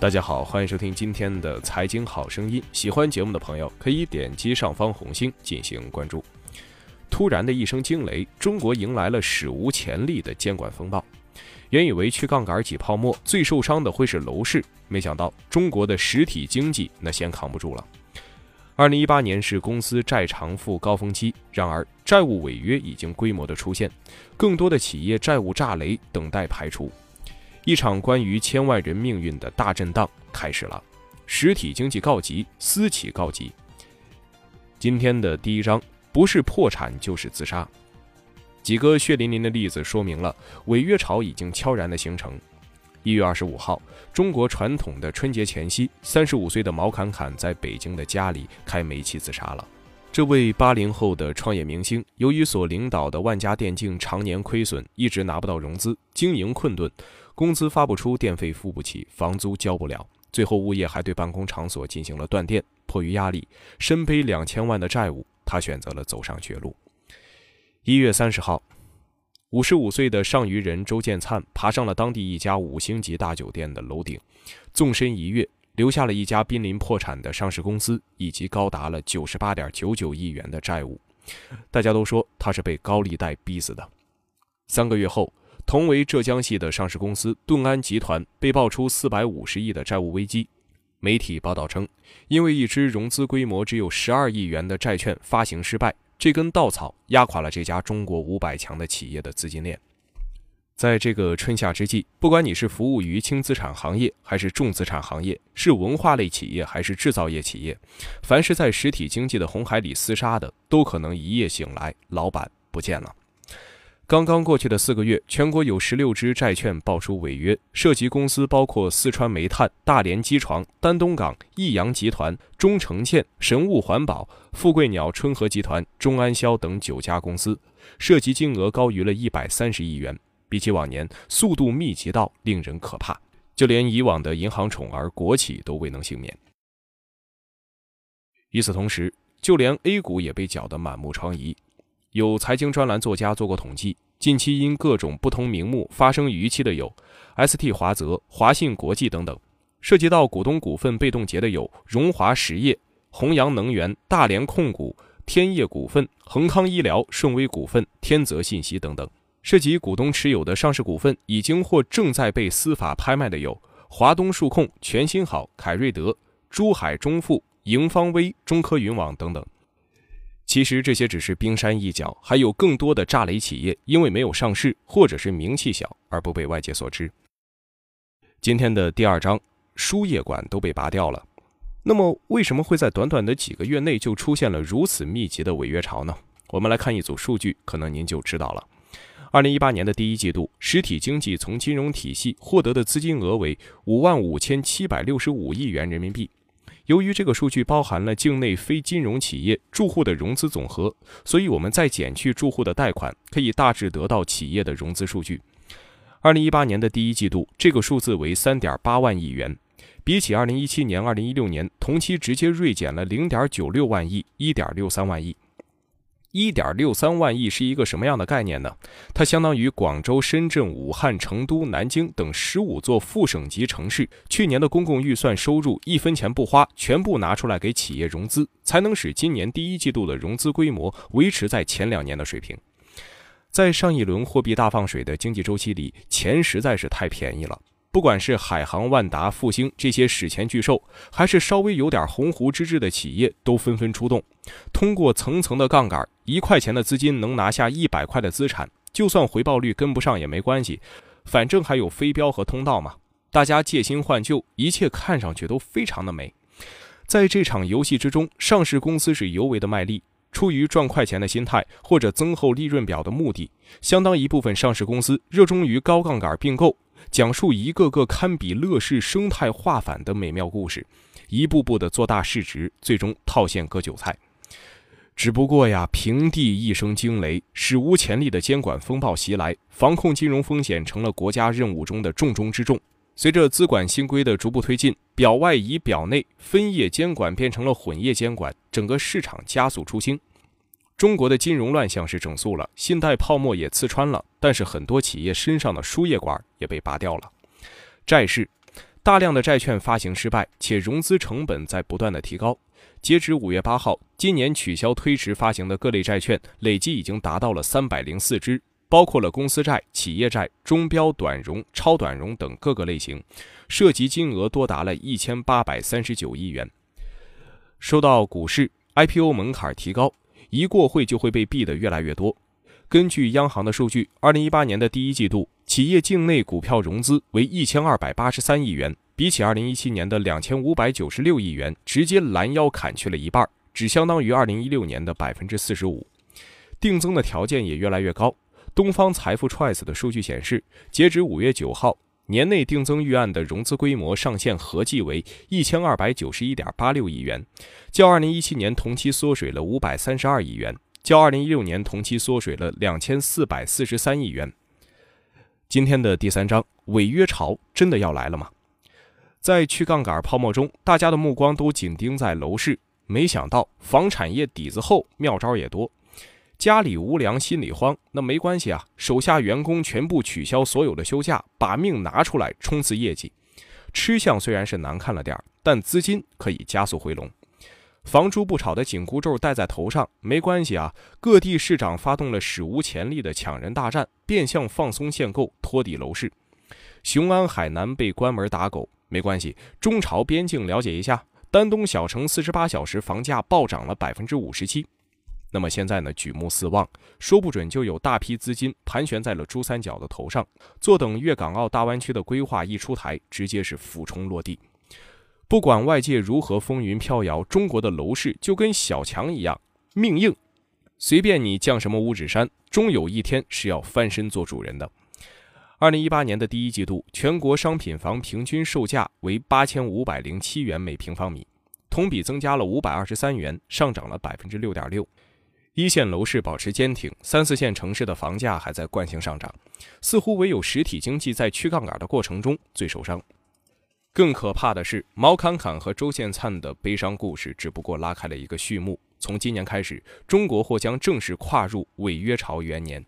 大家好，欢迎收听今天的财经好声音。喜欢节目的朋友可以点击上方红心进行关注。突然的一声惊雷，中国迎来了史无前例的监管风暴。原以为去杠杆挤泡沫最受伤的会是楼市，没想到中国的实体经济那先扛不住了。二零一八年是公司债偿付高峰期，然而债务违约已经规模的出现，更多的企业债务炸雷等待排除。一场关于千万人命运的大震荡开始了，实体经济告急，私企告急。今天的第一章不是破产就是自杀，几个血淋淋的例子说明了违约潮已经悄然的形成。一月二十五号，中国传统的春节前夕，三十五岁的毛侃侃在北京的家里开煤气自杀了。这位八零后的创业明星，由于所领导的万家电竞常年亏损，一直拿不到融资，经营困顿。工资发不出，电费付不起，房租交不了，最后物业还对办公场所进行了断电。迫于压力，身背两千万的债务，他选择了走上绝路。一月三十号，五十五岁的上虞人周建灿爬上了当地一家五星级大酒店的楼顶，纵身一跃，留下了一家濒临破产的上市公司以及高达了九十八点九九亿元的债务。大家都说他是被高利贷逼死的。三个月后。同为浙江系的上市公司顿安集团被爆出四百五十亿的债务危机。媒体报道称，因为一支融资规模只有十二亿元的债券发行失败，这根稻草压垮了这家中国五百强的企业的资金链。在这个春夏之际，不管你是服务于轻资产行业还是重资产行业，是文化类企业还是制造业企业，凡是在实体经济的红海里厮杀的，都可能一夜醒来，老板不见了。刚刚过去的四个月，全国有十六只债券爆出违约，涉及公司包括四川煤炭、大连机床、丹东港、益阳集团、中城建、神物环保、富贵鸟、春和集团、中安消等九家公司，涉及金额高于了一百三十亿元。比起往年，速度密集到令人可怕，就连以往的银行宠儿国企都未能幸免。与此同时，就连 A 股也被搅得满目疮痍。有财经专栏作家做过统计，近期因各种不同名目发生逾期的有 ST 华泽、华信国际等等，涉及到股东股份被冻结的有荣华实业、弘阳能源、大连控股、天业股份、恒康医疗、顺威股份、天泽信息等等。涉及股东持有的上市股份已经或正在被司法拍卖的有华东数控、全新好、凯瑞德、珠海中富、盈方威、中科云网等等。其实这些只是冰山一角，还有更多的炸雷企业，因为没有上市或者是名气小而不被外界所知。今天的第二章，输液管都被拔掉了。那么，为什么会在短短的几个月内就出现了如此密集的违约潮呢？我们来看一组数据，可能您就知道了。二零一八年的第一季度，实体经济从金融体系获得的资金额为五万五千七百六十五亿元人民币。由于这个数据包含了境内非金融企业住户的融资总和，所以我们再减去住户的贷款，可以大致得到企业的融资数据。二零一八年的第一季度，这个数字为三点八万亿元，比起二零一七年、二零一六年同期，直接锐减了零点九六万亿，一点六三万亿。一点六三万亿是一个什么样的概念呢？它相当于广州、深圳、武汉、成都、南京等十五座副省级城市去年的公共预算收入一分钱不花，全部拿出来给企业融资，才能使今年第一季度的融资规模维持在前两年的水平。在上一轮货币大放水的经济周期里，钱实在是太便宜了。不管是海航、万达、复兴这些史前巨兽，还是稍微有点鸿鹄之志的企业，都纷纷出动，通过层层的杠杆，一块钱的资金能拿下一百块的资产，就算回报率跟不上也没关系，反正还有飞镖和通道嘛。大家借新换旧，一切看上去都非常的美。在这场游戏之中，上市公司是尤为的卖力，出于赚快钱的心态或者增厚利润表的目的，相当一部分上市公司热衷于高杠杆并购。讲述一个个堪比乐视生态化反的美妙故事，一步步的做大市值，最终套现割韭菜。只不过呀，平地一声惊雷，史无前例的监管风暴袭来，防控金融风险成了国家任务中的重中之重。随着资管新规的逐步推进，表外移表内，分业监管变成了混业监管，整个市场加速出清。中国的金融乱象是整肃了，信贷泡沫也刺穿了，但是很多企业身上的输液管也被拔掉了。债市，大量的债券发行失败，且融资成本在不断的提高。截止五月八号，今年取消推迟发行的各类债券累计已经达到了三百零四只，包括了公司债、企业债、中标短融、超短融等各个类型，涉及金额多达了一千八百三十九亿元。受到股市 IPO 门槛提高，一过会就会被避的越来越多。根据央行的数据，二零一八年的第一季度，企业境内股票融资为一千二百八十三亿元。比起二零一七年的两千五百九十六亿元，直接拦腰砍去了一半，只相当于二零一六年的百分之四十五。定增的条件也越来越高。东方财富 Trust 的数据显示，截止五月九号，年内定增预案的融资规模上限合计为一千二百九十一点八六亿元，较二零一七年同期缩水了五百三十二亿元，较二零一六年同期缩水了两千四百四十三亿元。今天的第三章，违约潮真的要来了吗？在去杠杆泡沫中，大家的目光都紧盯在楼市，没想到房产业底子厚，妙招也多。家里无粮，心里慌，那没关系啊，手下员工全部取消所有的休假，把命拿出来冲刺业绩。吃相虽然是难看了点儿，但资金可以加速回笼。房住不炒的紧箍咒戴在头上，没关系啊。各地市长发动了史无前例的抢人大战，变相放松限购，托底楼市。雄安海南被关门打狗。没关系，中朝边境了解一下，丹东小城四十八小时房价暴涨了百分之五十七。那么现在呢？举目四望，说不准就有大批资金盘旋在了珠三角的头上，坐等粤港澳大湾区的规划一出台，直接是俯冲落地。不管外界如何风云飘摇，中国的楼市就跟小强一样命硬，随便你降什么五指山，终有一天是要翻身做主人的。二零一八年的第一季度，全国商品房平均售价为八千五百零七元每平方米，同比增加了五百二十三元，上涨了百分之六点六。一线楼市保持坚挺，三四线城市的房价还在惯性上涨，似乎唯有实体经济在去杠杆的过程中最受伤。更可怕的是，毛侃侃和周献灿的悲伤故事只不过拉开了一个序幕。从今年开始，中国或将正式跨入违约潮元年。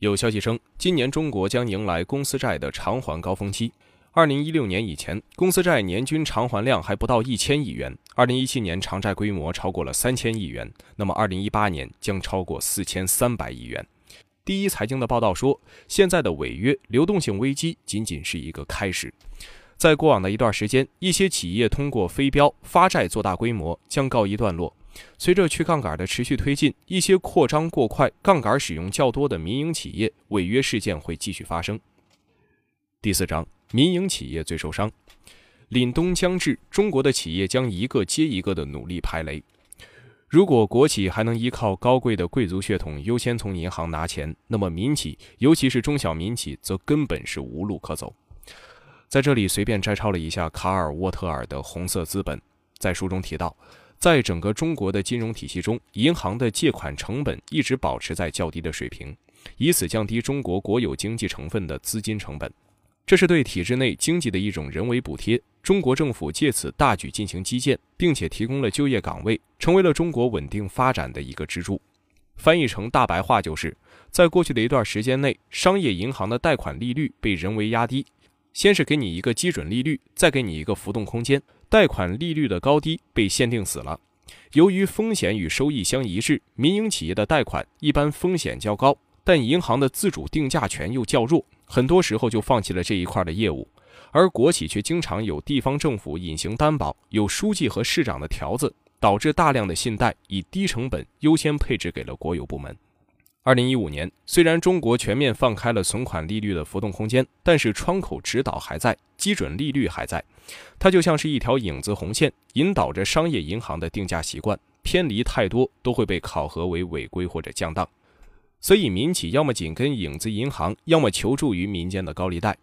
有消息称，今年中国将迎来公司债的偿还高峰期。二零一六年以前，公司债年均偿还量还不到一千亿元；二零一七年偿债规模超过了三千亿元，那么二零一八年将超过四千三百亿元。第一财经的报道说，现在的违约流动性危机仅仅是一个开始。在过往的一段时间，一些企业通过非标发债做大规模，将告一段落。随着去杠杆的持续推进，一些扩张过快、杠杆使用较多的民营企业违约事件会继续发生。第四章，民营企业最受伤。凛冬将至，中国的企业将一个接一个的努力排雷。如果国企还能依靠高贵的贵族血统优先从银行拿钱，那么民企，尤其是中小民企，则根本是无路可走。在这里随便摘抄了一下卡尔沃特尔的《红色资本》，在书中提到。在整个中国的金融体系中，银行的借款成本一直保持在较低的水平，以此降低中国国有经济成分的资金成本。这是对体制内经济的一种人为补贴。中国政府借此大举进行基建，并且提供了就业岗位，成为了中国稳定发展的一个支柱。翻译成大白话就是，在过去的一段时间内，商业银行的贷款利率被人为压低，先是给你一个基准利率，再给你一个浮动空间。贷款利率的高低被限定死了。由于风险与收益相一致，民营企业的贷款一般风险较高，但银行的自主定价权又较弱，很多时候就放弃了这一块的业务。而国企却经常有地方政府隐形担保，有书记和市长的条子，导致大量的信贷以低成本优先配置给了国有部门。二零一五年，虽然中国全面放开了存款利率的浮动空间，但是窗口指导还在，基准利率还在。它就像是一条影子红线，引导着商业银行的定价习惯，偏离太多都会被考核为违规或者降档。所以民企要么紧跟影子银行，要么求助于民间的高利贷。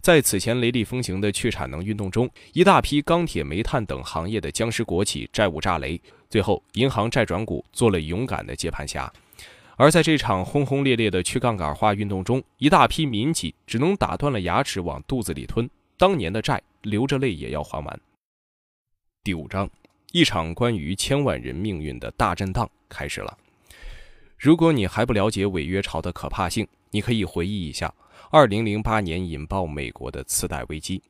在此前雷厉风行的去产能运动中，一大批钢铁、煤炭等行业的僵尸国企债务炸雷，最后银行债转股做了勇敢的接盘侠。而在这场轰轰烈烈的去杠杆化运动中，一大批民企只能打断了牙齿往肚子里吞，当年的债。流着泪也要还完。第五章，一场关于千万人命运的大震荡开始了。如果你还不了解违约潮的可怕性，你可以回忆一下2008年引爆美国的次贷危机。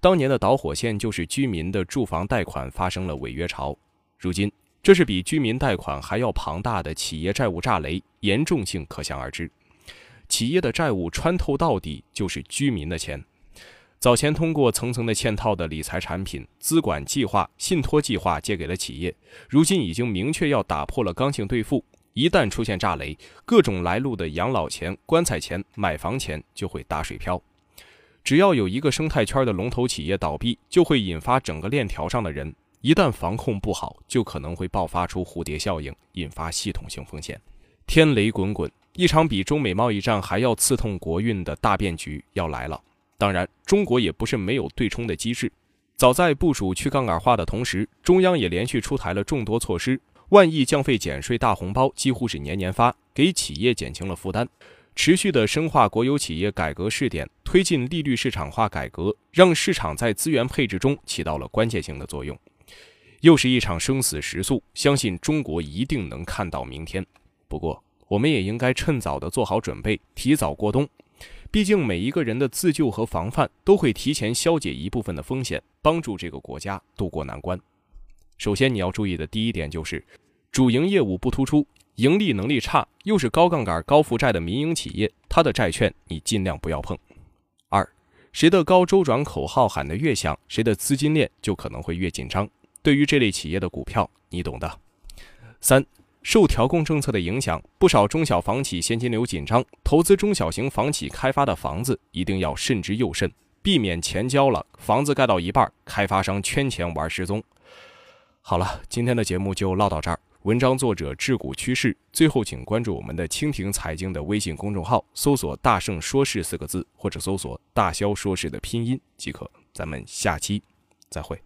当年的导火线就是居民的住房贷款发生了违约潮，如今这是比居民贷款还要庞大的企业债务炸雷，严重性可想而知。企业的债务穿透到底就是居民的钱。早前通过层层的嵌套的理财产品、资管计划、信托计划借给了企业，如今已经明确要打破了刚性兑付。一旦出现炸雷，各种来路的养老钱、棺材钱、买房钱就会打水漂。只要有一个生态圈的龙头企业倒闭，就会引发整个链条上的人。一旦防控不好，就可能会爆发出蝴蝶效应，引发系统性风险。天雷滚滚，一场比中美贸易战还要刺痛国运的大变局要来了。当然，中国也不是没有对冲的机制。早在部署去杠杆化的同时，中央也连续出台了众多措施，万亿降费减税大红包几乎是年年发，给企业减轻了负担。持续的深化国有企业改革试点，推进利率市场化改革，让市场在资源配置中起到了关键性的作用。又是一场生死时速，相信中国一定能看到明天。不过，我们也应该趁早的做好准备，提早过冬。毕竟，每一个人的自救和防范都会提前消解一部分的风险，帮助这个国家渡过难关。首先，你要注意的第一点就是，主营业务不突出，盈利能力差，又是高杠杆、高负债的民营企业，它的债券你尽量不要碰。二，谁的高周转口号喊得越响，谁的资金链就可能会越紧张。对于这类企业的股票，你懂的。三。受调控政策的影响，不少中小房企现金流紧张，投资中小型房企开发的房子一定要慎之又慎，避免钱交了，房子盖到一半，开发商圈钱玩失踪。好了，今天的节目就唠到这儿。文章作者智股趋势，最后请关注我们的蜻蜓财经的微信公众号，搜索“大圣说事”四个字，或者搜索“大肖说事”的拼音即可。咱们下期再会。